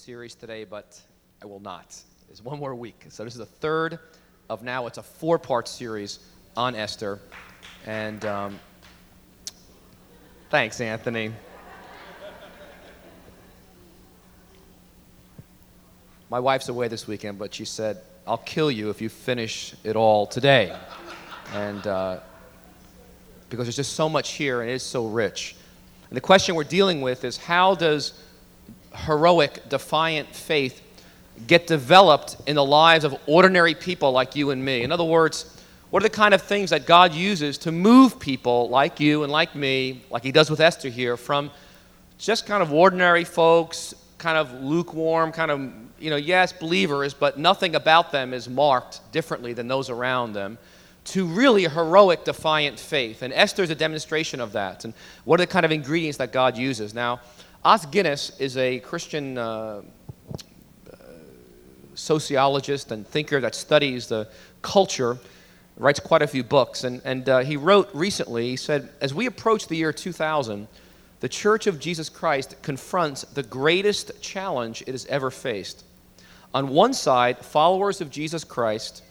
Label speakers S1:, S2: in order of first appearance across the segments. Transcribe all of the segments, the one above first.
S1: series today, but I will not. It's one more week. So this is the third of now. It's a four-part series on Esther, and um, thanks, Anthony. My wife's away this weekend, but she said, "I'll kill you if you finish it all today," and uh, because there's just so much here and it is so rich. And the question we're dealing with is how does heroic, defiant faith get developed in the lives of ordinary people like you and me? In other words, what are the kind of things that God uses to move people like you and like me, like He does with Esther here, from just kind of ordinary folks, kind of lukewarm, kind of, you know, yes, believers, but nothing about them is marked differently than those around them, to really heroic, defiant faith. And Esther's a demonstration of that. And what are the kind of ingredients that God uses? Now, Os Guinness is a Christian uh, uh, sociologist and thinker that studies the culture, writes quite a few books. And, and uh, he wrote recently, he said, As we approach the year 2000, the Church of Jesus Christ confronts the greatest challenge it has ever faced. On one side, followers of Jesus Christ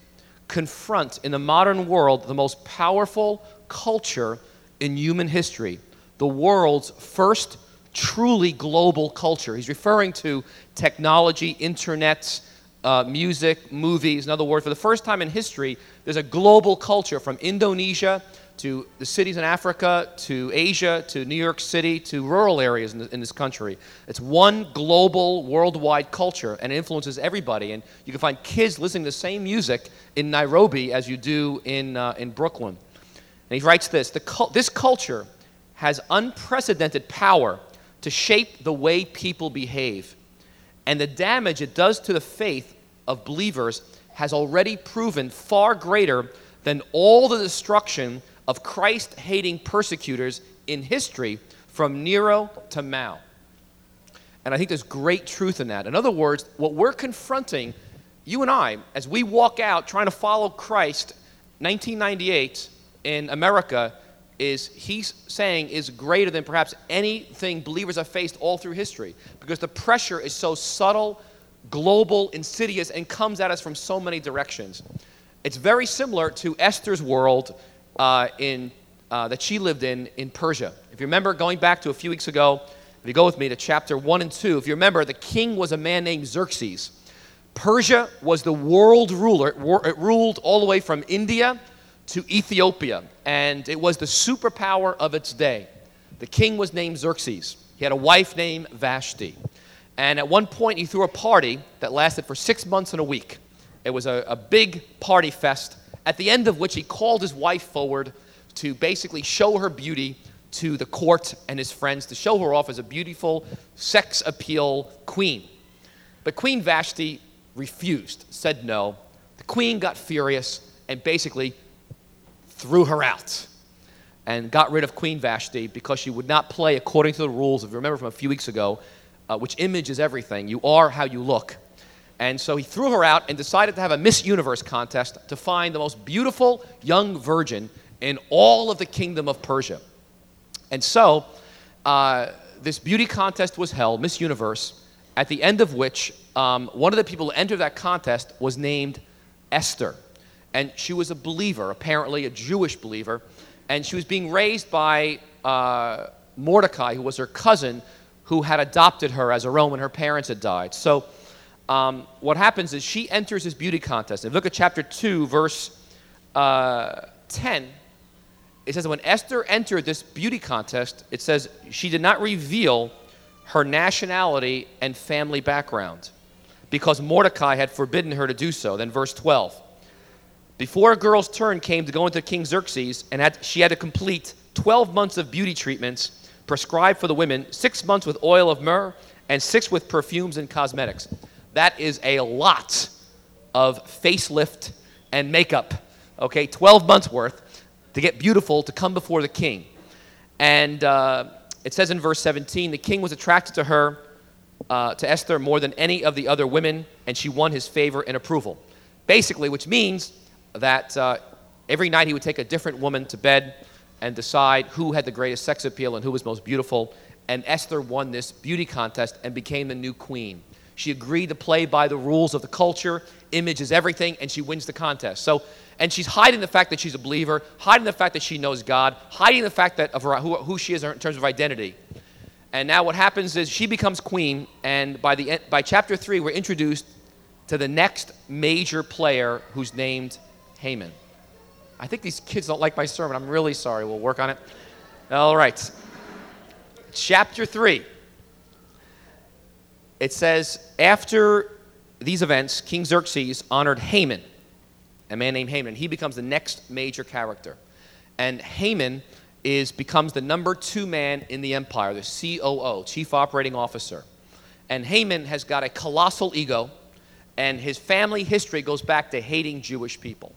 S1: confront in the modern world the most powerful culture in human history, the world's first truly global culture. He's referring to technology, internet, uh, music, movies. In other words, for the first time in history, there's a global culture from Indonesia to the cities in Africa to Asia to New York City to rural areas in, the, in, this country. It's one global, worldwide culture and it influences everybody. And you can find kids listening to the same music in Nairobi as you do in, uh, in Brooklyn. And he writes this the, This culture has unprecedented power to shape the way people behave. And the damage it does to the faith of believers has already proven far greater than all the destruction of Christ hating persecutors in history from Nero to Mao. And I think there's great truth in that. In other words, what we're confronting, you and I, as we walk out trying to follow Christ, 1998 in America, is he's saying is greater than perhaps anything believers have faced all through history because the pressure is so subtle, global, insidious, and comes at us from so many directions. It's very similar to Esther's world uh, in, uh, that she lived in in Persia. If you remember, going back to a few weeks ago, if you go with me to chapter 1 and 2, if you remember, the king was a man named Xerxes. Persia was the world ruler, it ruled all the way from India to Ethiopia, and it was the superpower of its day. The king was named Xerxes. He had a wife named Vashti. And at one point, he threw a party that lasted for six months and a week. It was a, a big party fest, at the end of which he called his wife forward to basically show her beauty to the court and his friends, to show her off as a beautiful sex appeal queen. But Queen Vashti refused, said no. The queen got furious and basically threw her out and got rid of Queen Vashti because she would not play according to the rules, if you remember from a few weeks ago, uh, which image is everything. You are how you look. And so he threw her out and decided to have a Miss Universe contest to find the most beautiful young virgin in all of the kingdom of Persia. And so uh, this beauty contest was held, Miss Universe, at the end of which um, one of the people who entered that contest was named Esther and she was a believer, apparently a Jewish believer, and she was being raised by uh, Mordecai, who was her cousin, who had adopted her as own when her parents had died. So, um, what happens is she enters this beauty contest. If you look at chapter 2, verse uh, 10, it says, When Esther entered this beauty contest, it says she did not reveal her nationality and family background because Mordecai had forbidden her to do so. Then, verse 12. Before a girl's turn came to go into King Xerxes, and had, she had to complete 12 months of beauty treatments prescribed for the women, six months with oil of myrrh, and six with perfumes and cosmetics. That is a lot of facelift and makeup, okay? 12 months worth to get beautiful to come before the king. And uh, it says in verse 17 the king was attracted to her, uh, to Esther, more than any of the other women, and she won his favor and approval. Basically, which means that uh, every night he would take a different woman to bed and decide who had the greatest sex appeal and who was most beautiful. And Esther won this beauty contest and became the new queen. She agreed to play by the rules of the culture. Image is everything, and she wins the contest. So, and she's hiding the fact that she's a believer, hiding the fact that she knows God, hiding the fact that of her, who, who she is in terms of identity. And now what happens is she becomes queen, and by, the, by chapter 3, we're introduced to the next major player who's named Haman. I think these kids don't like my sermon. I'm really sorry. We'll work on it. All right. Chapter 3. It says, after these events, King Xerxes honored Haman, a man named Haman. He becomes the next major character. And Haman is becomes the number two man in the empire, the COO, Chief Operating Officer. And Haman has got a colossal ego, and his family history goes back to hating Jewish people.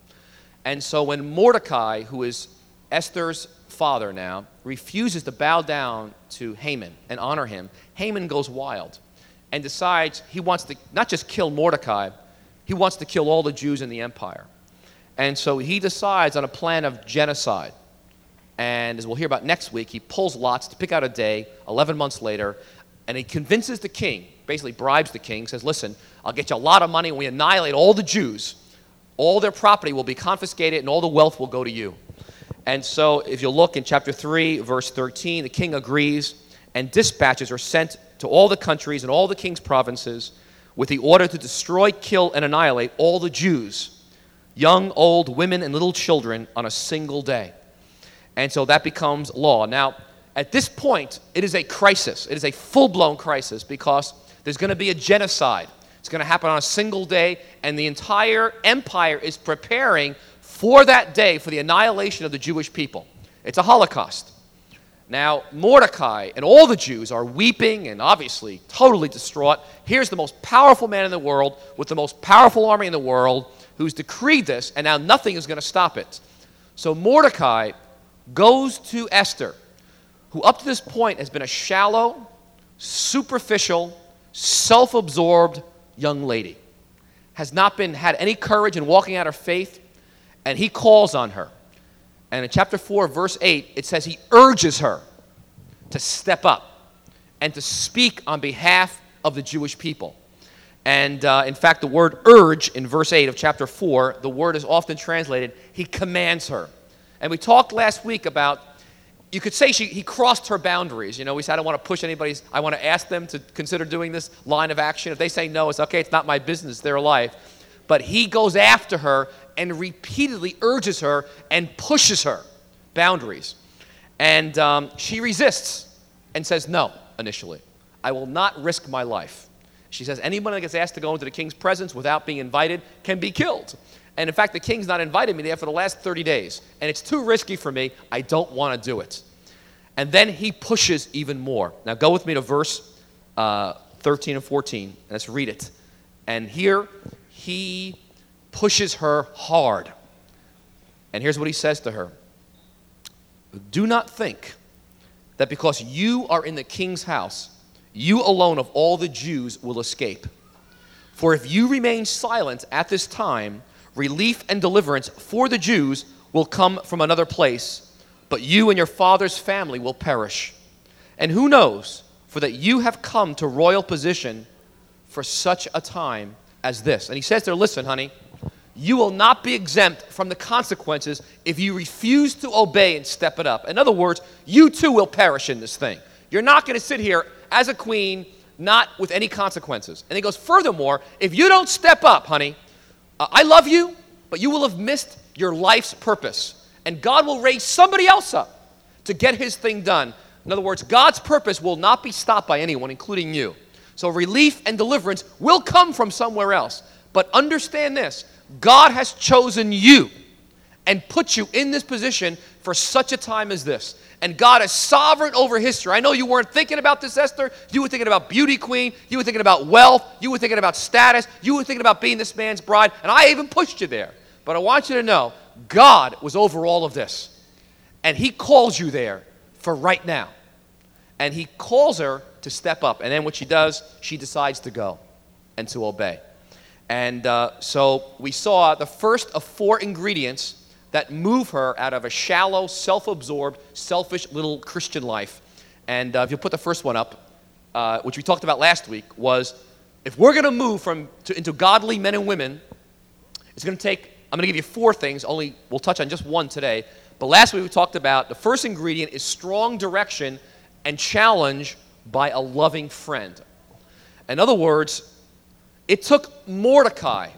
S1: And so when Mordecai, who is Esther's father now, refuses to bow down to Haman and honor him, Haman goes wild and decides he wants to not just kill Mordecai, he wants to kill all the Jews in the empire. And so he decides on a plan of genocide. And as we'll hear about next week, he pulls lots to pick out a day 11 months later, and he convinces the king, basically bribes the king, says, Listen, I'll get you a lot of money, and we annihilate all the Jews. All their property will be confiscated, and all the wealth will go to you. And so, if you look in chapter 3, verse 13, the king agrees, and dispatches are sent to all the countries and all the king's provinces with the order to destroy, kill, and annihilate all the Jews, young, old, women, and little children, on a single day. And so that becomes law. Now, at this point, it is a crisis. It is a full blown crisis because there's going to be a genocide. It's going to happen on a single day, and the entire empire is preparing for that day for the annihilation of the Jewish people. It's a Holocaust. Now, Mordecai and all the Jews are weeping and obviously totally distraught. Here's the most powerful man in the world with the most powerful army in the world who's decreed this, and now nothing is going to stop it. So Mordecai goes to Esther, who up to this point has been a shallow, superficial, self absorbed young lady, has not been had any courage in walking out her faith, and he calls on her. And in chapter 4, verse 8, it says he urges her to step up and to speak on behalf of the Jewish people. And uh, in fact, the word urge in verse 8 of chapter 4, the word is often translated, he commands her. And we talked last week about, you could say she, he crossed her boundaries. You know, we said, I don't want to push anybody's, I want to ask them to consider doing this line of action. If they say no, it's okay, it's not my business, their life. But he goes after her and repeatedly urges her and pushes her boundaries. And um, she resists and says no initially. I will not risk my life. She says anyone that gets asked to go into the king's presence without being invited can be killed. And in fact, the king's not invited me there for the last 30 days. And it's too risky for me. I don't want to do it. And then he pushes even more. Now go with me to verse uh, 13 and 14. And Let's read it. And here he pushes her hard. And here's what he says to her Do not think that because you are in the king's house, you alone of all the Jews will escape. For if you remain silent at this time, relief and deliverance for the Jews will come from another place, but you and your father's family will perish. And who knows, for that you have come to royal position for such a time as this. And he says there, listen, honey, you will not be exempt from the consequences if you refuse to obey and step it up. In other words, you too will perish in this thing. You're not going to sit here as a queen, not with any consequences. And he goes, furthermore, if you don't step up, honey, uh, I love you, but you will have missed your life's purpose. And God will raise somebody else up to get his thing done. In other words, God's purpose will not be stopped by anyone, including you. So relief and deliverance will come from somewhere else. But understand this God has chosen you and put you in this position for such a time as this. And God is sovereign over history. I know you weren't thinking about this, Esther. You were thinking about beauty queen. You were thinking about wealth. You were thinking about status. You were thinking about being this man's bride. And I even pushed you there. But I want you to know God was over all of this. And He calls you there for right now. And He calls her to step up. And then what she does, she decides to go and to obey. And uh, so we saw the first of four ingredients that move her out of a shallow, self absorbed, selfish little Christian life. And uh, if you'll put the first one up, uh, which we talked about last week, was if we're going to move from to, into godly men and women, it's going to take. I'm going to give you four things. Only we'll touch on just one today. But last week we talked about the first ingredient is strong direction and challenge by a loving friend. In other words, it took Mordecai,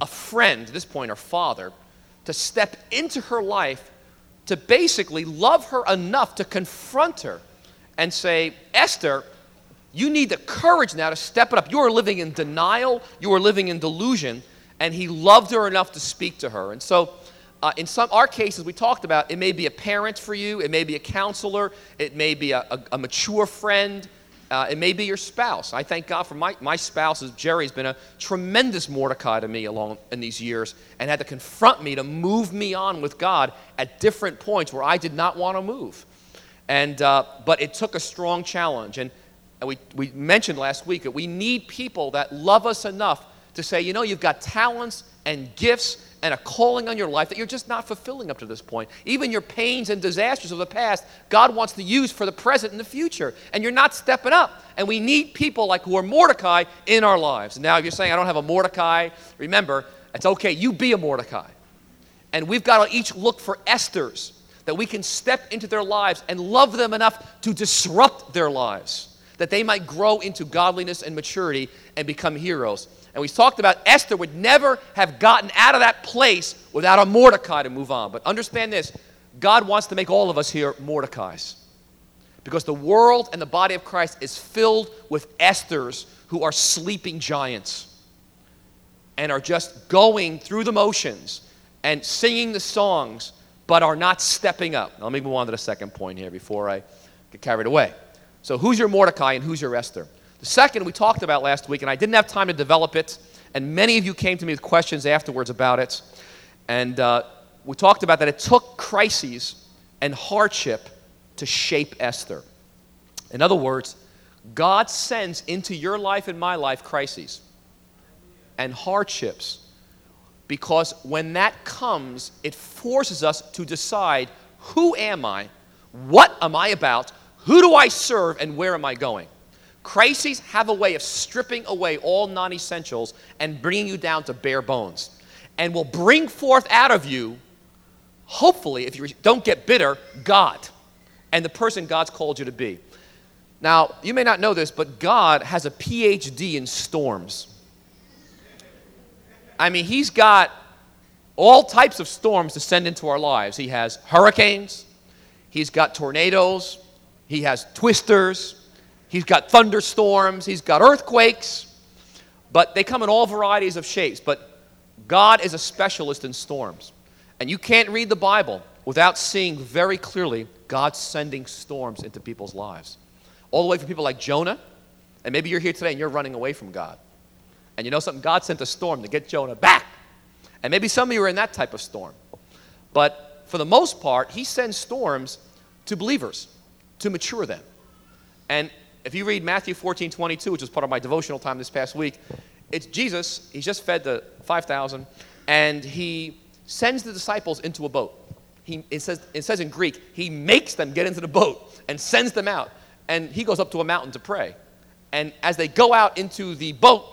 S1: a friend, at this point her father, to step into her life to basically love her enough to confront her and say, Esther, you need the courage now to step it up. You are living in denial, you are living in delusion. And he loved her enough to speak to her. And so, uh, in some our cases, we talked about it may be a parent for you, it may be a counselor, it may be a, a, a mature friend, uh, it may be your spouse. I thank God for my, my spouse, Geri, has been a tremendous Mordecai to me along in these years and had to confront me to move me on with God at different points where I did not want to move. And, uh, but it took a strong challenge. And, we, we mentioned last week that we need people that love us enough to say, you know, you've got talents and gifts and a calling on your life that you're just not fulfilling up to this point. Even your pains and disasters of the past, God wants to use for the present and the future. And you're not stepping up. And we need people like who are Mordecai in our lives. Now, if you're saying, I don't have a Mordecai, remember, it's okay. You be a Mordecai. And we've got to each look for Esther's that we can step into their lives and love them enough to disrupt their lives, that they might grow into godliness and maturity and become heroes. And we talked about Esther would never have gotten out of that place without a Mordecai to move on. But understand this God wants to make all of us here Mordecais. Because the world and the body of Christ is filled with Esthers who are sleeping giants and are just going through the motions and singing the songs, but are not stepping up. Now, let me move on to the second point here before I get carried away. So, who's your Mordecai and who's your Esther? The second we talked about last week, and I didn't have time to develop it, and many of you came to me with questions afterwards about it. And uh, we talked about that it took crises and hardship to shape Esther. In other words, God sends into your life and my life crises and hardships because when that comes, it forces us to decide who am I, what am I about, who do I serve, and where am I going? Crises have a way of stripping away all non essentials and bringing you down to bare bones and will bring forth out of you, hopefully, if you don't get bitter, God and the person God's called you to be. Now, you may not know this, but God has a PhD in storms. I mean, He's got all types of storms to send into our lives. He has hurricanes, He's got tornadoes, He has twisters, He's got thunderstorms, he's got earthquakes, but they come in all varieties of shapes. But God is a specialist in storms. And you can't read the Bible without seeing very clearly God sending storms into people's lives. All the way from people like Jonah, and maybe you're here today and you're running away from God. And you know something? God sent a storm to get Jonah back. And maybe some of you are in that type of storm. But for the most part, He sends storms to believers to mature them. And if you read Matthew 14, 22, which was part of my devotional time this past week, it's Jesus, he's just fed the 5,000, and he sends the disciples into a boat. He, it, says, it says in Greek, he makes them get into the boat and sends them out. And he goes up to a mountain to pray. And as they go out into the boat,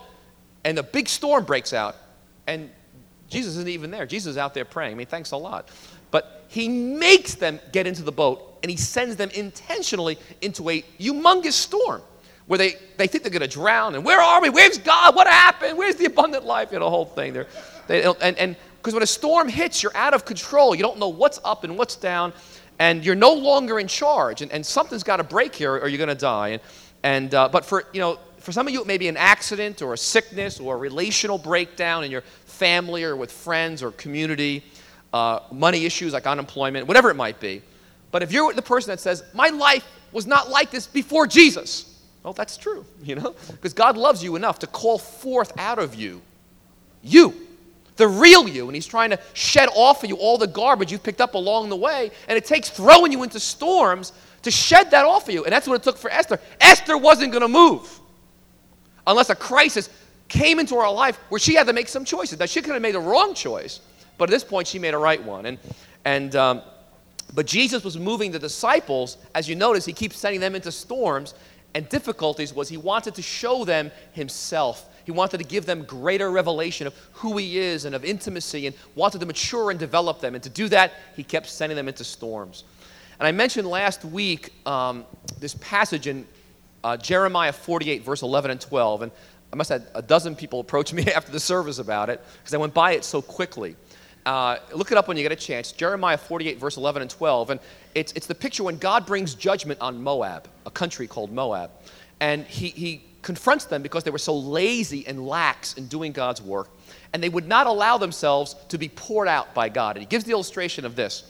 S1: and a big storm breaks out, and Jesus isn't even there. Jesus is out there praying. I mean, thanks a lot. But he makes them get into the boat and he sends them intentionally into a humongous storm where they, they think they're going to drown. And where are we? Where's God? What happened? Where's the abundant life? You know, the whole thing. They're, they, and and because when a storm hits, you're out of control. You don't know what's up and what's down, and you're no longer in charge. And, and something's got to break here, or you're going to die. And, and uh, but for you know, for some of you, it may be an accident or a sickness or a relational breakdown in your family or with friends or community, uh, money issues like unemployment, whatever it might be. But if you're the person that says, My life was not like this before Jesus, well, that's true, you know? Because God loves you enough to call forth out of you, you, the real you. And He's trying to shed off of you all the garbage you've picked up along the way. And it takes throwing you into storms to shed that off of you. And that's what it took for Esther. Esther wasn't going to move unless a crisis came into her life where she had to make some choices. Now, she could have made a wrong choice, but at this point, she made a right one. And, and, um, but Jesus was moving the disciples. As you notice, he keeps sending them into storms. and difficulties was he wanted to show them himself. He wanted to give them greater revelation of who he is and of intimacy and wanted to mature and develop them. And to do that, he kept sending them into storms. And I mentioned last week um, this passage in uh, Jeremiah 48, verse 11 and 12. And I must have a dozen people approach me after the service about it because I went by it so quickly. Uh, look it up when you get a chance. Jeremiah 48, verse 11 and 12. And it's, it's the picture when God brings judgment on Moab, a country called Moab. And he, he confronts them because they were so lazy and lax in doing God's work. And they would not allow themselves to be poured out by God. And he gives the illustration of this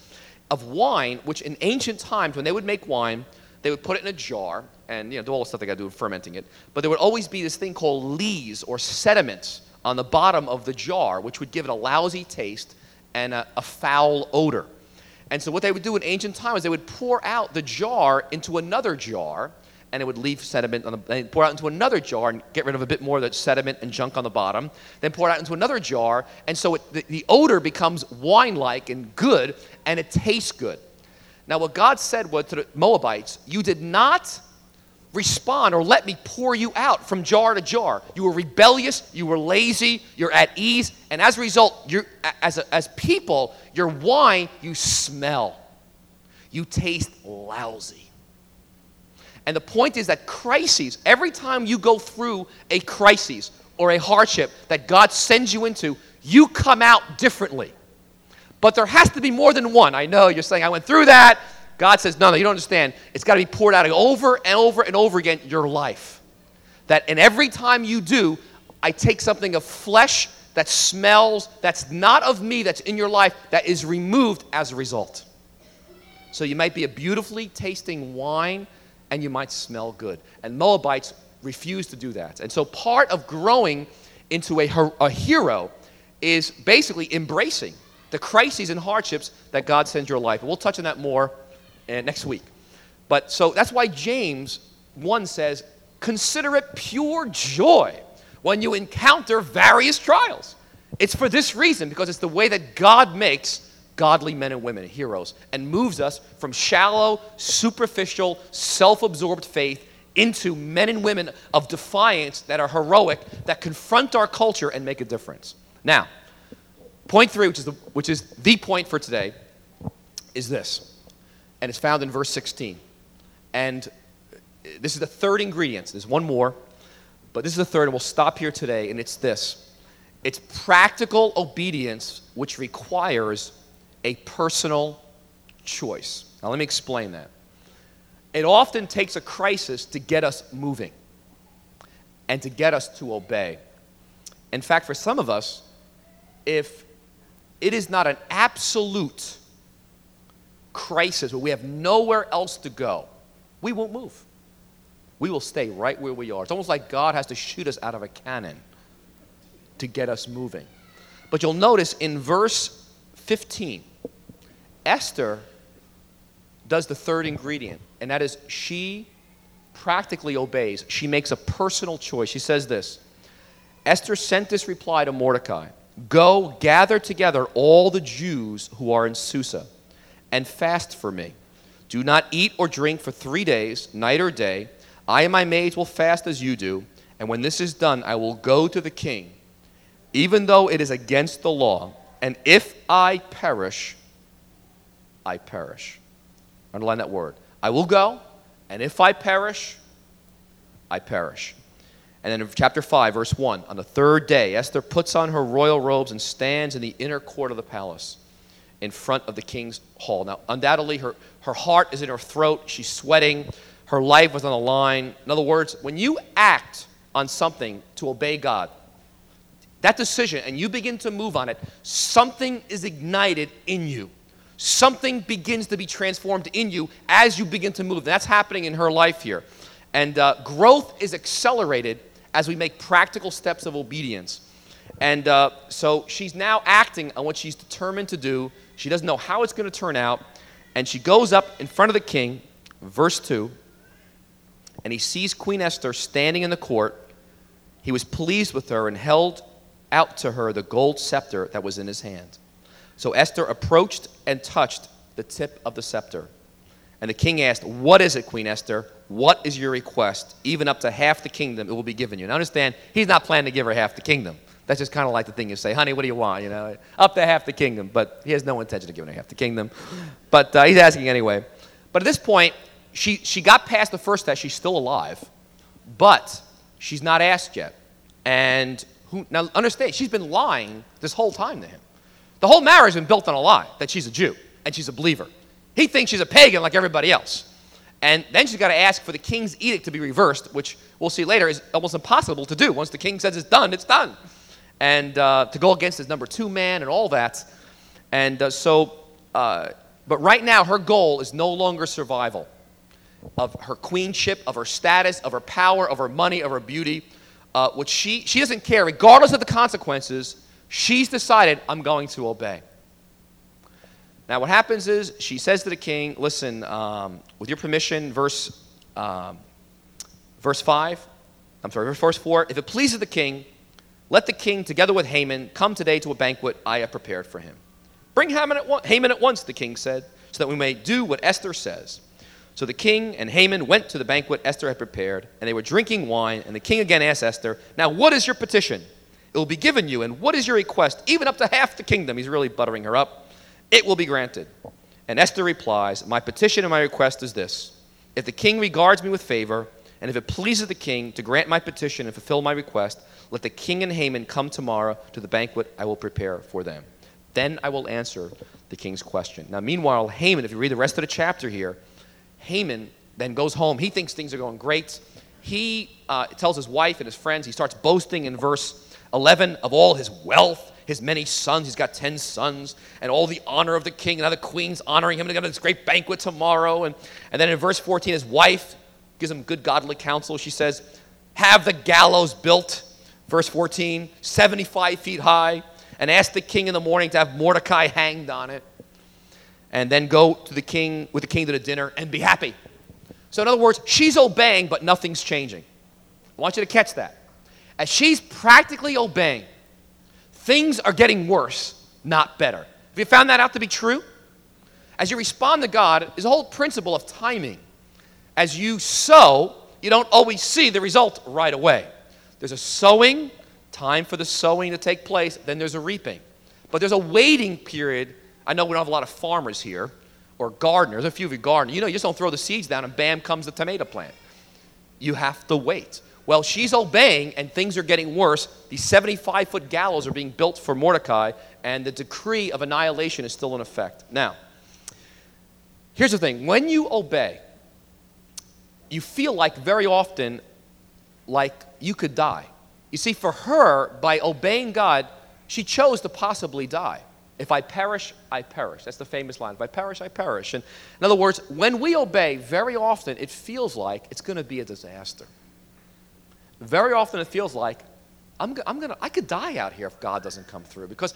S1: of wine, which in ancient times, when they would make wine, they would put it in a jar and you know, do all the stuff they got to do with fermenting it. But there would always be this thing called lees or sediments on the bottom of the jar, which would give it a lousy taste and a, a foul odor. And so what they would do in ancient times, they would pour out the jar into another jar, and it would leave sediment on the. They pour out into another jar and get rid of a bit more of the sediment and junk on the bottom. Then pour it out into another jar, and so it, the, the odor becomes wine-like and good, and it tastes good. Now, what God said was to the Moabites, "You did not respond or let me pour you out from jar to jar. You were rebellious, you were lazy, you're at ease, and as a result, you're, as, a, as people, your wine, you smell. You taste lousy. And the point is that crises, every time you go through a crisis or a hardship that God sends you into, you come out differently. But there has to be more than one. I know you're saying, I went through that, God says, no, no, you don't understand. It's got to be poured out over and over and over again your life. That, and every time you do, I take something of flesh that smells, that's not of me, that's in your life, that is removed as a result. So you might be a beautifully tasting wine and you might smell good. And Moabites refuse to do that. And so part of growing into a, a hero is basically embracing the crises and hardships that God sends your life. We'll touch on that more uh, next week. But so that's why James 1 says, Consider it pure joy when you encounter various trials. It's for this reason, because it's the way that God makes godly men and women heroes and moves us from shallow, superficial, self absorbed faith into men and women of defiance that are heroic, that confront our culture and make a difference. Now, point three, which is the, which is the point for today, is this and it's found in verse 16. And uh, this is the third ingredient. There's one more, but this is the third, and we'll stop here today, and it's this it's practical obedience, which requires a personal choice. Now, let me explain that. It often takes a crisis to get us moving and to get us to obey. In fact, for some of us, if it is not an absolute crisis where we have nowhere else to go, we won't move. We will stay right where we are. It's almost like God has to shoot us out of a cannon to get us moving. But you'll notice in verse 15, Esther does the third ingredient, and that is she practically obeys. She makes a personal choice. She says this Esther sent this reply to Mordecai Go gather together all the Jews who are in Susa and fast for me. Do not eat or drink for three days, night or day. I and my maids will fast as you do, and when this is done, I will go to the king, even though it is against the law. And if I perish, I perish. Underline that word. I will go, and if I perish, I perish. And then in chapter 5, verse 1, on the third day, Esther puts on her royal robes and stands in the inner court of the palace in front of the king's hall. Now, undoubtedly, her, her heart is in her throat. She's sweating. Her life was on the line. In other words, when you act on something to obey God, that decision, and you begin to move on it, something is ignited in you. Something begins to be transformed in you as you begin to move. That's happening in her life here. And uh, growth is accelerated as we make practical steps of obedience. And uh, so she's now acting on what she's determined to do she doesn't know how it's going to turn out. And she goes up in front of the king, verse 2, and he sees Queen Esther standing in the court. He was pleased with her and held out to her the gold scepter that was in his hand. So Esther approached and touched the tip of the scepter. And the king asked, What is it, Queen Esther? What is your request? Even up to half the kingdom, it will be given you. And understand, he's not planning to give her half the kingdom. That's just kind of like the thing you say, honey, what do you want? You know, up to half the kingdom. But he has no intention of giving her half the kingdom. But uh, he's asking anyway. But at this point, she, she got past the first test. She's still alive. But she's not asked yet. And who, now understand, she's been lying this whole time to him. The whole marriage has been built on a lie that she's a Jew and she's a believer. He thinks she's a pagan like everybody else. And then she's got to ask for the king's edict to be reversed, which we'll see later is almost impossible to do. Once the king says it's done, it's done. And uh, to go against his number two man and all that. And uh, so, uh, but right now, her goal is no longer survival of her queenship, of her status, of her power, of her money, of her beauty. Uh, which she, she doesn't care, regardless of the consequences, she's decided, I'm going to obey. Now, what happens is she says to the king, Listen, um, with your permission, verse, um, verse 5, I'm sorry, verse 4, if it pleases the king, let the king, together with Haman, come today to a banquet I have prepared for him. Bring Haman at, once, Haman at once, the king said, so that we may do what Esther says. So the king and Haman went to the banquet Esther had prepared, and they were drinking wine. And the king again asked Esther, Now, what is your petition? It will be given you. And what is your request? Even up to half the kingdom. He's really buttering her up it will be granted. And Esther replies, My petition and my request is this If the king regards me with favor, and if it pleases the king to grant my petition and fulfill my request, let the king and Haman come tomorrow to the banquet I will prepare for them. Then I will answer the king's question. Now, meanwhile, Haman, if you read the rest of the chapter here, Haman then goes home. He thinks things are going great. He uh, tells his wife and his friends, he starts boasting in verse 11 of all his wealth his many sons. He's got 10 sons, and all the honor of the king, and now the queen's honoring him, and they got this great banquet tomorrow. And, and then in verse 14, his wife gives him good godly counsel. She says, Have the gallows built, verse 14, 75 feet high, and ask the king in the morning to have Mordecai hanged on it. And then go to the king with the king to the dinner and be happy. So, in other words, she's obeying, but nothing's changing. I want you to catch that. As she's practically obeying, Things are getting worse, not better. Have you found that out to be true? As you respond to God, is a whole principle of timing. As you sow, you don't always see the result right away. There's a sowing, time for the sowing to take place, then there's a reaping. But there's a waiting period. I know we don't have a lot of farmers here or gardeners. A few of you gardeners. You know, you just don't throw the seeds down and bam comes the tomato plant. You have to wait. Well, she's obeying and things are getting worse. These 75 foot gallows are being built for Mordecai, and the decree of annihilation is still in effect. Now, here's the thing when you obey, you feel like very often like you could die. You see, for her, by obeying God, she chose to possibly die. If I perish, I perish. That's the famous line. If I perish, I perish. And in other words, when we obey, very often it feels like it's going to be a disaster very often it feels like I'm, I'm gonna, I could die out here if God doesn't come through. Because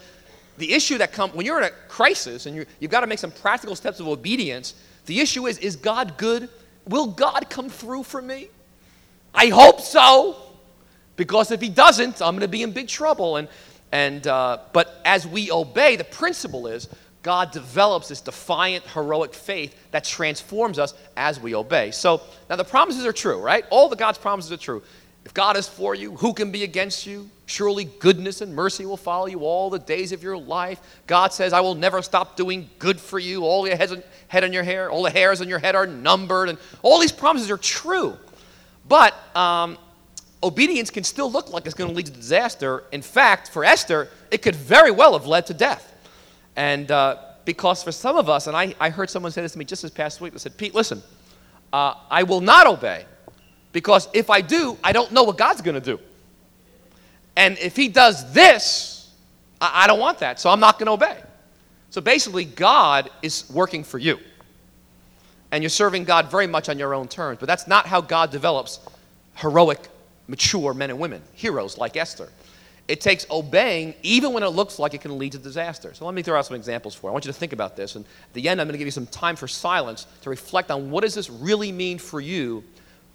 S1: the issue that comes when you're in a crisis and you you've got to make some practical steps of obedience, the issue is is God good? Will God come through for me? I hope so. Because if he doesn't, I'm going to be in big trouble. And, and, uh, but as we obey, the principle is God develops this defiant, heroic faith that transforms us as we obey. So now the promises are true, right? All the God's promises are true. If God is for you, who can be against you? Surely goodness and mercy will follow you all the days of your life. God says, I will never stop doing good for you. All your head on your hair, all the hairs on your head are numbered, and all these promises are true. But um, obedience can still look like it's going to lead to disaster. In fact, for Esther, it could very well have led to death. And uh, because for some of us, and I, I heard someone say this to me just this past week, they said, Pete, listen, uh, I will not obey because if I do, I don't know what God's going to do. And if He does this, I, I don't want that, so I'm not going to obey. So basically, God is working for you. And you're serving God very much on your own terms. But that's not how God develops heroic, mature men and women, heroes like Esther. It takes obeying even when it looks like it can lead to disaster. So let me throw out some examples for you. I want you to think about this. And at the end, I'm going to give you some time for silence to reflect on what does this really mean for you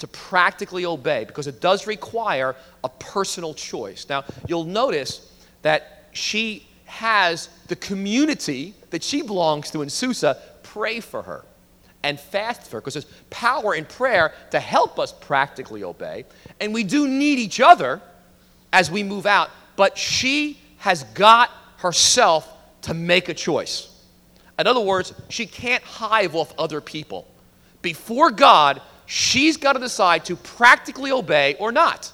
S1: to practically obey because it does require a personal choice. Now, you'll notice that she has the community that she belongs to in Susa pray for her. And fast for because there's power in prayer to help us practically obey. And we do need each other as we move out. But she has got herself to make a choice. In other words, she can't hive off other people. Before God, she's got to decide to practically obey or not.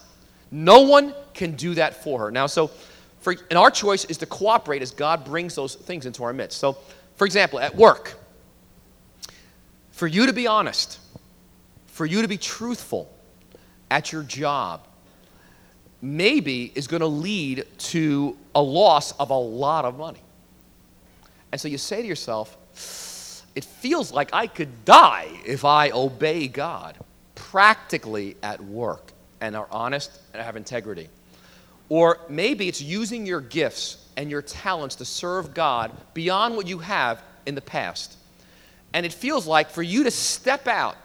S1: No one can do that for her. Now, so, for, and our choice is to cooperate as God brings those things into our midst. So, for example, at work, for you to be honest, for you to be truthful at your job, maybe is going to lead to a loss of a lot of money. And so you say to yourself, it feels like I could die if I obey God practically at work and are honest and have integrity. Or maybe it's using your gifts and your talents to serve God beyond what you have in the past. And it feels like for you to step out,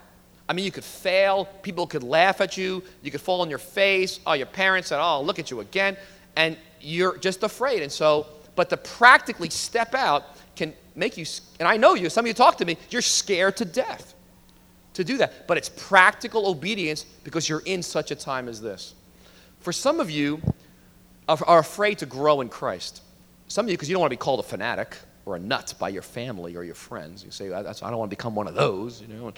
S1: I mean, you could fail, people could laugh at you, you could fall on your face, oh, your parents said, oh, look at you again, and you're just afraid. And so, but to practically step out can make you, and I know you, some of you talk to me, you're scared to death to do that. But it's practical obedience because you're in such a time as this. For some of you are, are afraid to grow in Christ. Some of you, because you don't want to be called a fanatic or a nut by your family or your friends. You say, I don't want to become one of those, you know.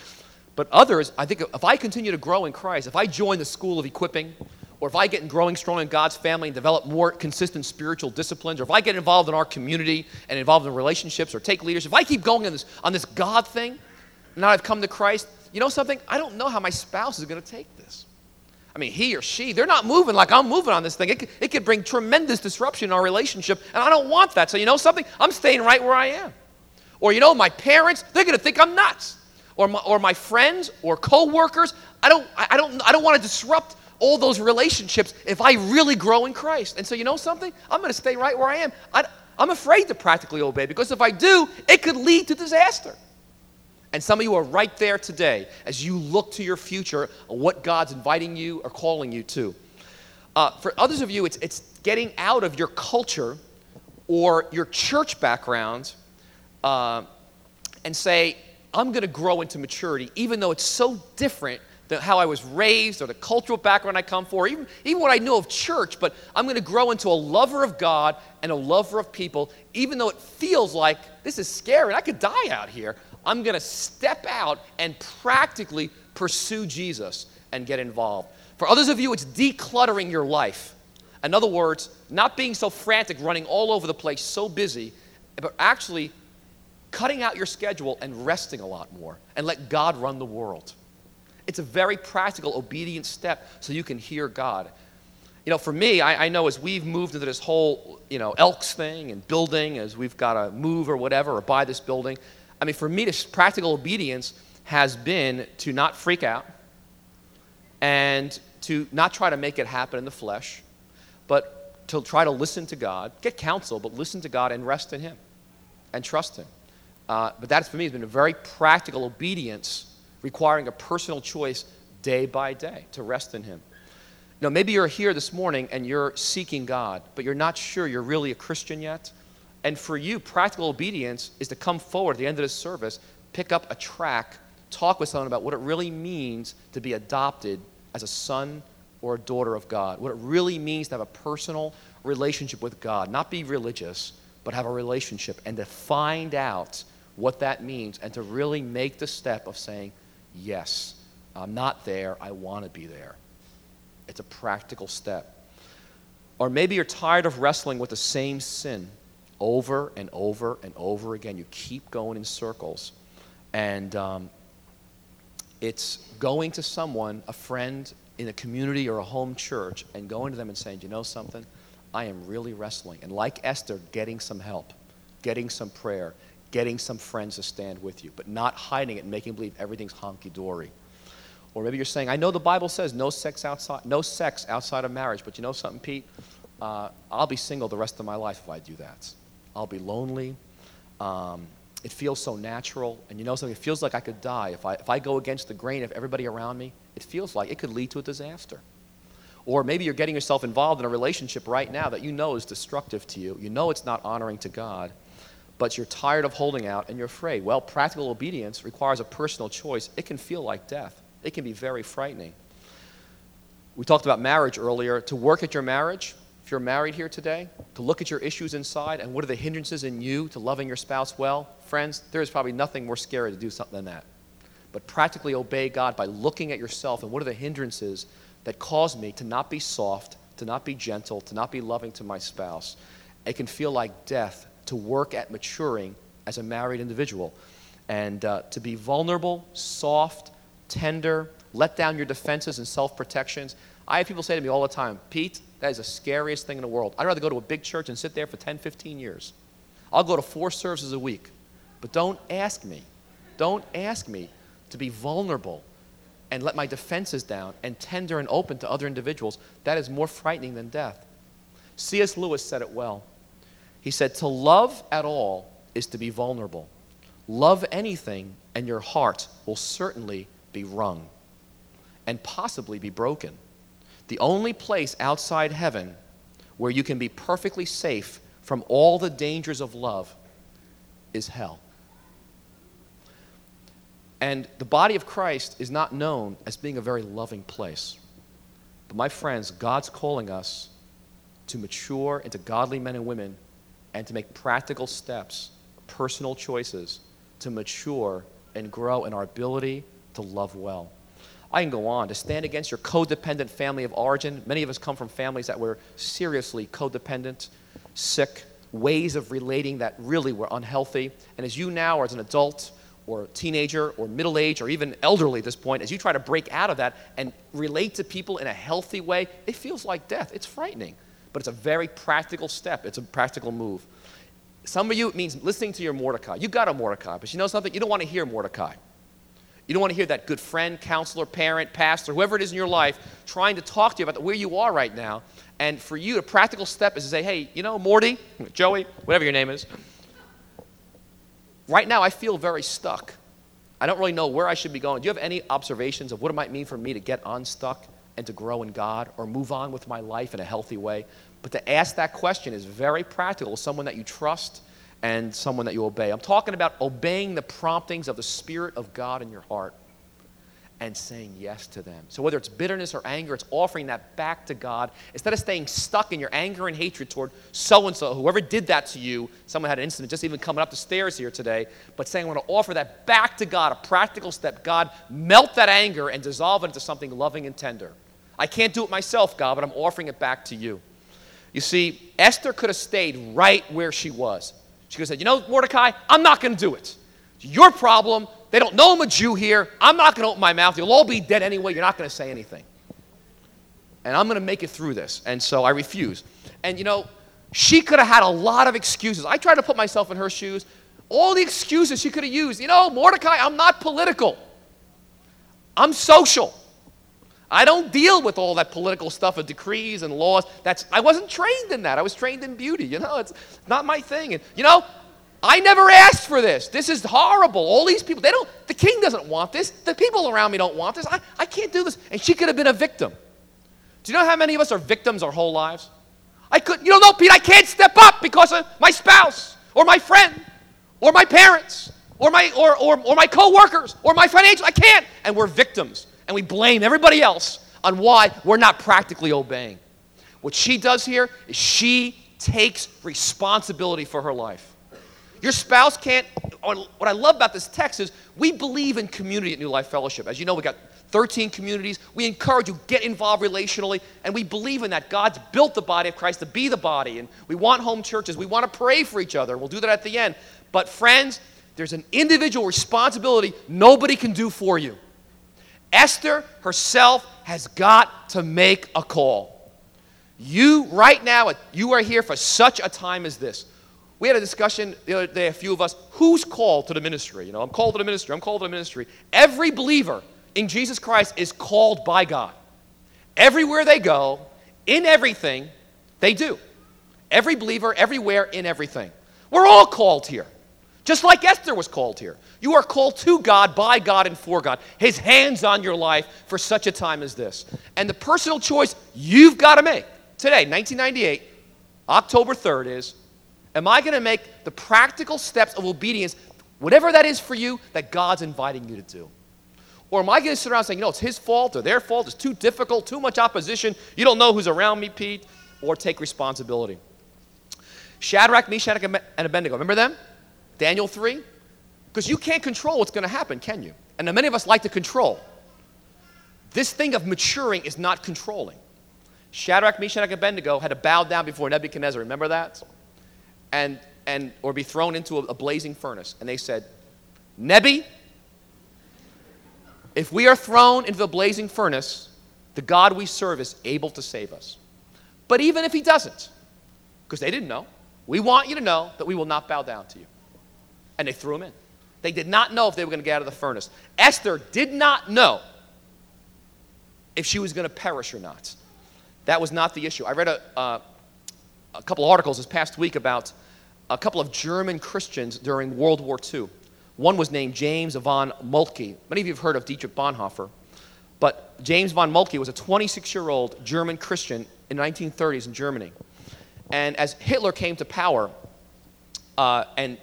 S1: But others, I think if I continue to grow in Christ, if I join the school of equipping, or if I get in growing strong in God's family and develop more consistent spiritual disciplines, or if I get involved in our community and involved in relationships or take leaders, if I keep going on this, on this God thing, now I've come to Christ, you know something? I don't know how my spouse is going to take this. I mean, he or she, they're not moving like I'm moving on this thing. It could, it could bring tremendous disruption in our relationship, and I don't want that. So, you know something? I'm staying right where I am. Or, you know, my parents, they're going to think I'm nuts. Or my, or my friends or coworkers, I don't, I, don't, I don't want to disrupt all those relationships if I really grow in Christ. And so, you know something? I'm going to stay right where I am. I, I'm afraid to practically obey because if I do, it could lead to disaster. And some of you are right there today as you look to your future, what God's inviting you or calling you to. Uh, for others of you, it's, it's getting out of your culture or your church background uh, and say, I'm going to grow into maturity, even though it's so different than how I was raised or the cultural background I come from, even, even what I know of church, but I'm going to grow into a lover of God and a lover of people, even though it feels like this is scary. and I could die out here. I'm going to step out and practically pursue Jesus and get involved. For others of you, it's decluttering your life. In other words, not being so frantic, running all over the place, so busy, but actually cutting out your schedule and resting a lot more and let God run the world. It's a very practical, obedient step so you can hear God. You know, for me, I, I, know as we've moved into this whole, you know, Elks thing and building, as we've got to move or whatever, or buy this building, I mean, for me, this practical obedience has been to not freak out and to not try to make it happen in the flesh, but to try to listen to God, get counsel, but listen to God and rest in Him and trust Him. Uh, but that, for me, has been a very practical obedience requiring a personal choice day by day to rest in Him. Now, maybe you're here this morning and you're seeking God, but you're not sure you're really a Christian yet. And for you, practical obedience is to come forward at the end of this service, pick up a track, talk with someone about what it really means to be adopted as a son or a daughter of God, what it really means to have a personal relationship with God, not be religious, but have a relationship, and to find out what that means, and to really make the step of saying, Yes, I'm not there, I want to be there. It's a practical step. Or maybe you're tired of wrestling with the same sin over and over and over again. You keep going in circles. And um, it's going to someone, a friend in a community or a home church, and going to them and saying, you know something? I am really wrestling. And like Esther, getting some help, getting some prayer, getting some friends to stand with you, but not hiding it and making believe everything's honky dory. Or maybe you're saying, I know the Bible says no sex outside, no sex outside of marriage, but you know something, Pete? Uh, I'll be single the rest of my life if I do that. I'll be lonely. Um, it feels so natural. And you know something? It feels like I could die. If I, if I go against the grain of everybody around me, it feels like it could lead to a disaster. Or maybe you're getting yourself involved in a relationship right now that you know is destructive to you. You know it's not honoring to God. but you're tired of holding out and you're afraid. Well, practical obedience requires a personal choice. It can feel like death, it can be very frightening. We talked about marriage earlier. To work at your marriage, if you're married here today, to look at your issues inside and what are the hindrances in you to loving your spouse well, friends, there is probably nothing more scary to do something than that. But practically obey God by looking at yourself and what are the hindrances that cause me to not be soft, to not be gentle, to not be loving to my spouse. It can feel like death to work at maturing as a married individual and uh, to be vulnerable, soft, tender, let down your defenses and self protections. I have people say to me all the time, Pete, that is the scariest thing in the world. I'd rather go to a big church and sit there for 10, 15 years. I'll go to four services a week. But don't ask me, don't ask me to be vulnerable and let my defenses down and tender and open to other individuals. That is more frightening than death. C.S. Lewis said it well. He said, To love at all is to be vulnerable. Love anything, and your heart will certainly be wrung and possibly be broken. The only place outside heaven where you can be perfectly safe from all the dangers of love is hell. And the body of Christ is not known as being a very loving place. But my friends, God's calling us to mature into godly men and women and to make practical steps, personal choices to mature and grow in our ability to love well. I can go on to stand against your codependent family of origin. Many of us come from families that were seriously codependent, sick, ways of relating that really were unhealthy. And as you now, as an adult, or teenager or middle age or even elderly at this point, as you try to break out of that and relate to people in a healthy way, it feels like death. It's frightening but it's a very practical step. It's a practical move. Some of you, it means listening to your Mordecai. You got a Mordecai, but you know something? You don't want to hear Mordecai. You don't want to hear that good friend, counselor, parent, pastor, whoever it is in your life, trying to talk to you about where you are right now. And for you, a practical step is to say, hey, you know, Morty, Joey, whatever your name is, right now I feel very stuck. I don't really know where I should be going. Do you have any observations of what it might mean for me to get unstuck and to grow in God or move on with my life in a healthy way? But to ask that question is very practical, someone that you trust and someone that you obey. I'm talking about obeying the promptings of the Spirit of God in your heart and saying yes to them. So whether it's bitterness or anger, it's offering that back to God. Instead of staying stuck in your anger and hatred toward so and so, whoever did that to you, someone had an incident just even coming up the stairs here today, but saying, I want to offer that back to God, a practical step. God, melt that anger and dissolve it into something loving and tender. I can't do it myself, God, but I'm offering it back to you. You see, Esther could have stayed right where she was. She have said, You know, Mordecai, I'm not going to do it. It's your problem. They don't know I'm a Jew here. I'm not going to open my mouth. You'll all be dead anyway. You're not going to say anything. And I'm going to make it through this. And so I refuse. And you know, she could have had a lot of excuses. I tried to put myself in her shoes. All the excuses she could have used. You know, Mordecai, I'm not political, I'm social. I don't deal with all that political stuff of decrees and laws. That's I wasn't trained in that. I was trained in beauty. You know, it's not my thing. And you know, I never asked for this. This is horrible. All these people, they don't, the king doesn't want this. The people around me don't want this. I, I can't do this. And she could have been a victim. Do you know how many of us are victims our whole lives? I could, you don't know, Pete, I can't step up because of my spouse or my friend or my parents or my or, or, or my co-workers or my financial. I can't. And we're victims and we blame everybody else on why we're not practically obeying. What she does here is she takes responsibility for her life. Your spouse can't. What I love about this text is we believe in community at New Life Fellowship. As you know, we got 13 communities. We encourage you get involved relationally, and we believe in that. God's built the body of Christ to be the body, and we want home churches. We want to pray for each other. We'll do that at the end. But friends, there's an individual responsibility nobody can do for you. Esther herself has got to make a call. You, right now, you are here for such a time as this. We had a discussion the other day, a few of us, who's called to the ministry? You know, I'm called to the ministry, I'm called to the ministry. Every believer in Jesus Christ is called by God. Everywhere they go, in everything, they do. Every believer, everywhere, in everything. We're all called here. Just like Esther was called here. You are called to God, by God, and for God. His hands on your life for such a time as this. And the personal choice you've got to make today, 1998, October 3rd, is Am I going to make the practical steps of obedience, whatever that is for you, that God's inviting you to do? Or am I going to sit around saying, know, it's his fault or their fault, it's too difficult, too much opposition, you don't know who's around me, Pete, or take responsibility? Shadrach, Meshach, and Abednego, remember them? Daniel 3? Because you can't control what's going to happen, can you? And many of us like to control. This thing of maturing is not controlling. Shadrach, Meshach, and Abednego had to bow down before Nebuchadnezzar. Remember that? And, and or be thrown into a, a blazing furnace. And they said, Nebi, if we are thrown into the blazing furnace, the God we serve is able to save us. But even if he doesn't, because they didn't know, we want you to know that we will not bow down to you. And they threw him in. They did not know if they were going to get out of the furnace. Esther did not know if she was going to perish or not. That was not the issue. I read a, uh, a couple articles this past week about a couple of German Christians during World War II. One was named James von Moltke. Many of you have heard of Dietrich Bonhoeffer. But James von Moltke was a 26 year old German Christian in the 1930s in Germany. And as Hitler came to power uh, and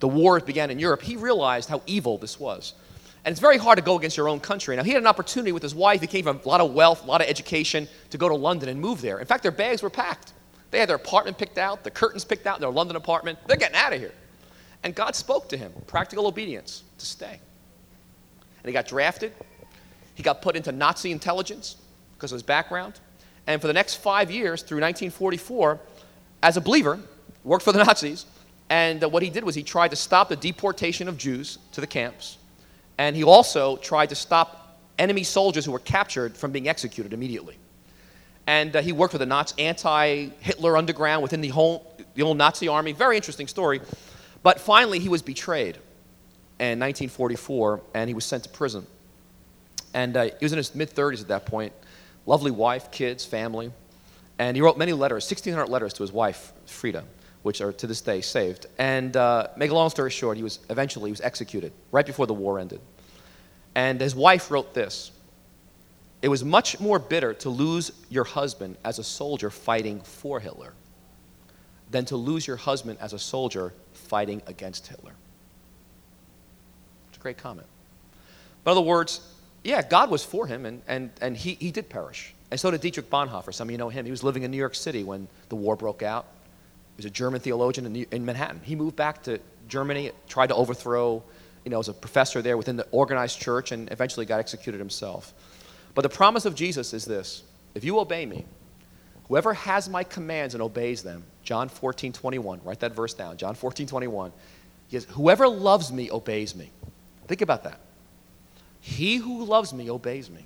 S1: the wars began in Europe, he realized how evil this was. And it's very hard to go against your own country. Now, he had an opportunity with his wife. He came from a lot of wealth, a lot of education, to go to London and move there. In fact, their bags were packed. They had their apartment picked out, the curtains picked out in their London apartment. They're getting out of here. And God spoke to him, practical obedience, to stay. And he got drafted. He got put into Nazi intelligence because of his background. And for the next five years, through 1944, as a believer, worked for the Nazis. And uh, what he did was he tried to stop the deportation of Jews to the camps. And he also tried to stop enemy soldiers who were captured from being executed immediately. And uh, he worked with the Nazi anti-Hitler underground within the whole, the old Nazi army. Very interesting story. But finally, he was betrayed in 1944, and he was sent to prison. And uh, he was in his mid 30s at that point. Lovely wife, kids, family. And he wrote many letters, 1,600 letters to his wife, Frida, which are to this day saved. And uh, make a long story short, he was eventually he was executed right before the war ended. And his wife wrote this It was much more bitter to lose your husband as a soldier fighting for Hitler than to lose your husband as a soldier fighting against Hitler. It's a great comment. But In other words, yeah, God was for him, and, and, and he, he did perish. And so did Dietrich Bonhoeffer. Some of you know him. He was living in New York City when the war broke out. Was a German theologian in, in Manhattan. He moved back to Germany, tried to overthrow, you know, as a professor there within the organized church, and eventually got executed himself. But the promise of Jesus is this if you obey me, whoever has my commands and obeys them, John 14, 21, write that verse down. John 14, 21. He says, Whoever loves me obeys me. Think about that. He who loves me obeys me.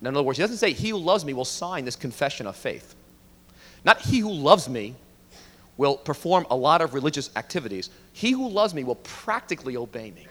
S1: In other words, he doesn't say, He who loves me will sign this confession of faith. Not he who loves me will perform a lot of religious activities. He who loves me will practically obey me.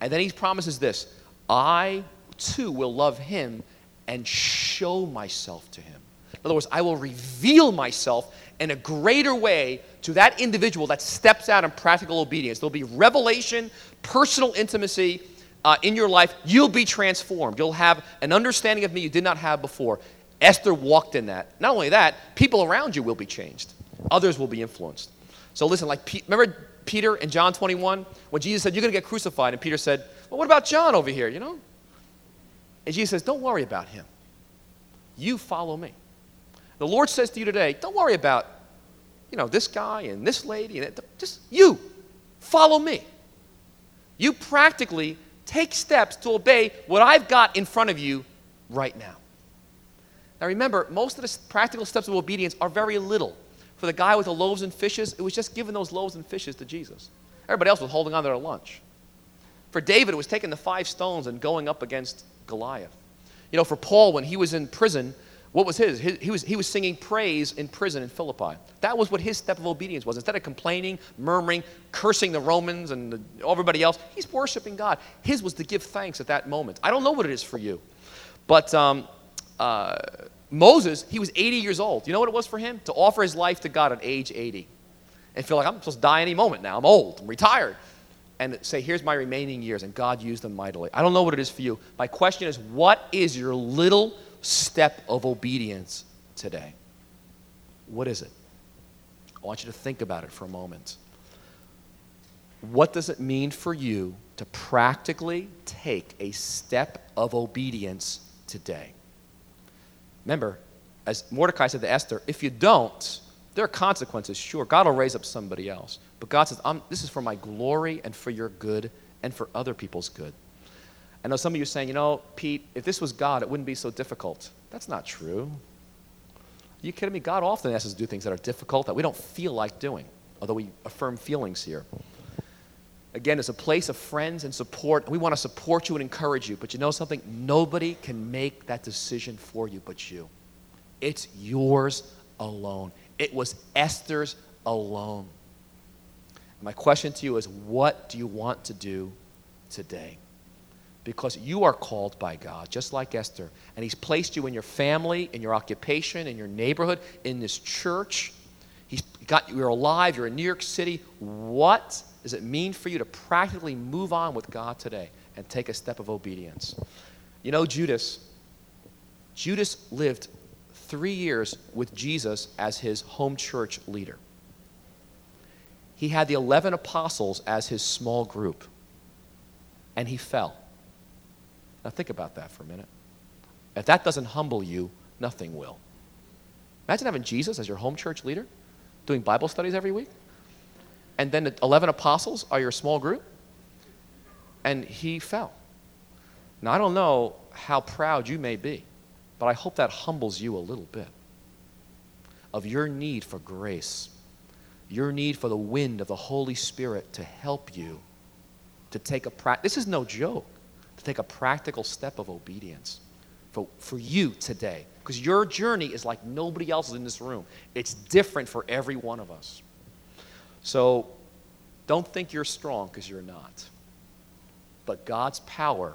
S1: And then he promises this I too will love him and show myself to him. In other words, I will reveal myself in a greater way to that individual that steps out in practical obedience. There'll be revelation, personal intimacy uh, in your life. You'll be transformed. You'll have an understanding of me you did not have before. Esther walked in that. Not only that, people around you will be changed, others will be influenced. So listen, like, remember Peter in John 21 when Jesus said, You're going to get crucified? And Peter said, Well, what about John over here, you know? And Jesus says, Don't worry about him. You follow me. The Lord says to you today, don't worry about, you know, this guy and this lady. And just you. Follow me. You practically take steps to obey what I've got in front of you right now. Now remember, most of the practical steps of obedience are very little. For the guy with the loaves and fishes, it was just giving those loaves and fishes to Jesus. Everybody else was holding on to their lunch. For David, it was taking the five stones and going up against Goliath. You know, for Paul, when he was in prison, what was his? he, was, he was singing praise in prison in Philippi. That was what his step of obedience was. Instead of complaining, murmuring, cursing the Romans and the, everybody else, he's worshiping God. His was to give thanks at that moment. I don't know what it is for you. But um, uh, Moses, he was 80 years old. You know what it was for him? To offer his life to God at age 80. And feel like I'm supposed to die any moment now. I'm old, I'm retired. And say, here's my remaining years. And God used them mightily. I don't know what it is for you. My question is, what is your little step of obedience today? What is it? I want you to think about it for a moment. What does it mean for you to practically take a step of obedience today? Remember, as Mordecai said to Esther, if you don't, there are consequences, sure. God will raise up somebody else. But God says, This is for my glory and for your good and for other people's good. I know some of you are saying, you know, Pete, if this was God, it wouldn't be so difficult. That's not true. Are you kidding me? God often asks us to do things that are difficult that we don't feel like doing, although we affirm feelings here. Again, it's a place of friends and support. We want to support you and encourage you. But you know something? Nobody can make that decision for you but you. It's yours alone. It was Esther's alone. My question to you is what do you want to do today? Because you are called by God, just like Esther. And He's placed you in your family, in your occupation, in your neighborhood, in this church. He's got you, you're alive, you're in New York City. What does it mean for you to practically move on with God today and take a step of obedience? You know, Judas, Judas lived three years with Jesus as his home church leader. He had the 11 apostles as his small group, and he fell. Now, think about that for a minute. If that doesn't humble you, nothing will. Imagine having Jesus as your home church leader, doing Bible studies every week, and then the 11 apostles are your small group, and he fell. Now, I don't know how proud you may be. But I hope that humbles you a little bit of your need for grace, your need for the wind of the Holy Spirit to help you to take a practice. This is no joke, to take a practical step of obedience for, for you today. Because your journey is like nobody else's in this room. It's different for every one of us. So don't think you're strong because you're not. But God's power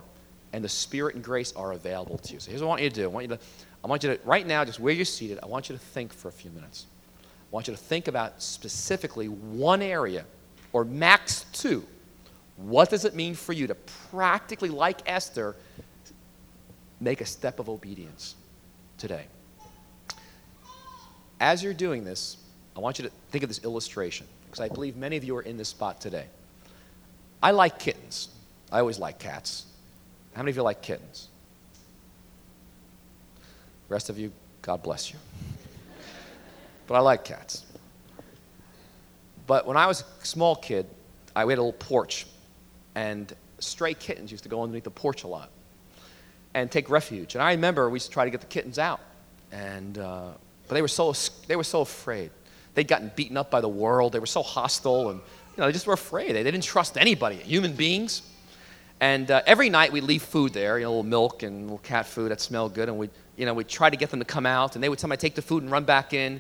S1: and the Spirit and grace are available to you. So here's what I want you to do. I want you to, I want you to, right now, just where you're seated, I want you to think for a few minutes. I want you to think about specifically one area, or max two. What does it mean for you to practically, like Esther, make a step of obedience today? As you're doing this, I want you to think of this illustration, because I believe many of you are in this spot today. I like kittens. I always like cats. How many of you like kittens? The rest of you, God bless you. but I like cats. But when I was a small kid, I had a little porch, and stray kittens used to go underneath the porch a lot and take refuge. And I remember we used to try to get the kittens out, and uh, but they were so they were so afraid. They'd gotten beaten up by the world. They were so hostile, and you know, they just were afraid. They, they didn't trust anybody, human beings. And uh, every night we'd leave food there, you know, a little milk and little cat food that smelled good, and we'd, you know, we'd try to get them to come out, and they would tell sometimes take the food and run back in.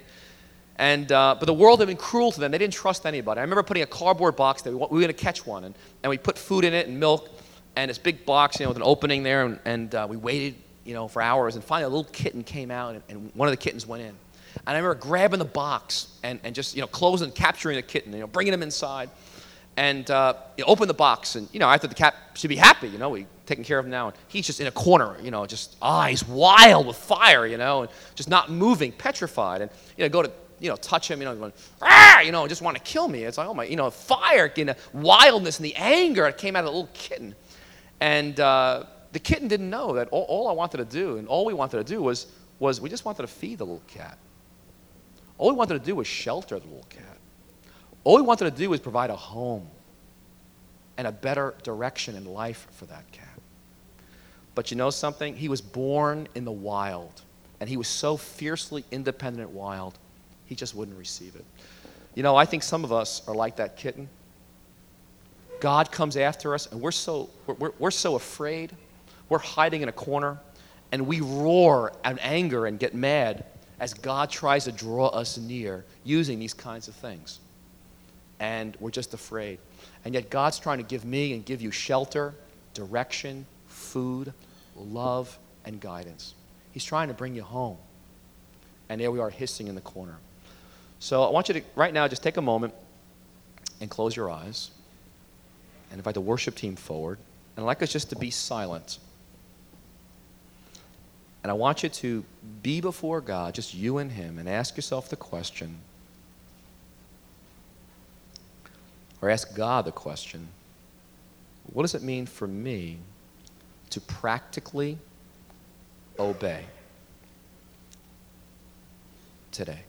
S1: And, uh, but the world had been cruel to them. They didn't trust anybody. I remember putting a cardboard box there. We were going to catch one, and, and we put food in it and milk, and this big box, you know, with an opening there, and, and uh, we waited, you know, for hours, and finally a little kitten came out, and, and one of the kittens went in. And I remember grabbing the box and, and just, you know, closing, capturing the kitten, you know, bringing him inside and uh, you know, open the box, and you know, I thought the cat should be happy, you know, we taking care of him now, and he's just in a corner, you know, just eyes wild with fire, you know, and just not moving, petrified, and you know, go to you know, touch him, you know, going, ah, you know, just want to kill me. It's like, oh my, you know, fire, you know, wildness and the anger that came out of the little kitten, and uh, the kitten didn't know that all, all I wanted to do, and all we wanted to do was was we just wanted to feed the little cat. All we wanted to do was shelter the little cat. All we wanted to do was provide a home and a better direction in life for that cat. But you know something? He was born in the wild, and he was so fiercely independent wild, he just wouldn't receive it. You know, I think some of us are like that kitten. God comes after us, and we're so, we're, we're so afraid. We're hiding in a corner, and we roar in anger and get mad as God tries to draw us near using these kinds of things and we're just afraid. And yet, God's trying to give me and give you shelter, direction, food, love, and guidance. He's trying to bring you home. And there we are hissing in the corner. So I want you to, right now, just take a moment and close your eyes and invite the worship team forward. And I'd like us just to be silent. And I want you to be before God, just you and Him, and ask yourself the question, or ask God the question what does it mean for me to practically obey today?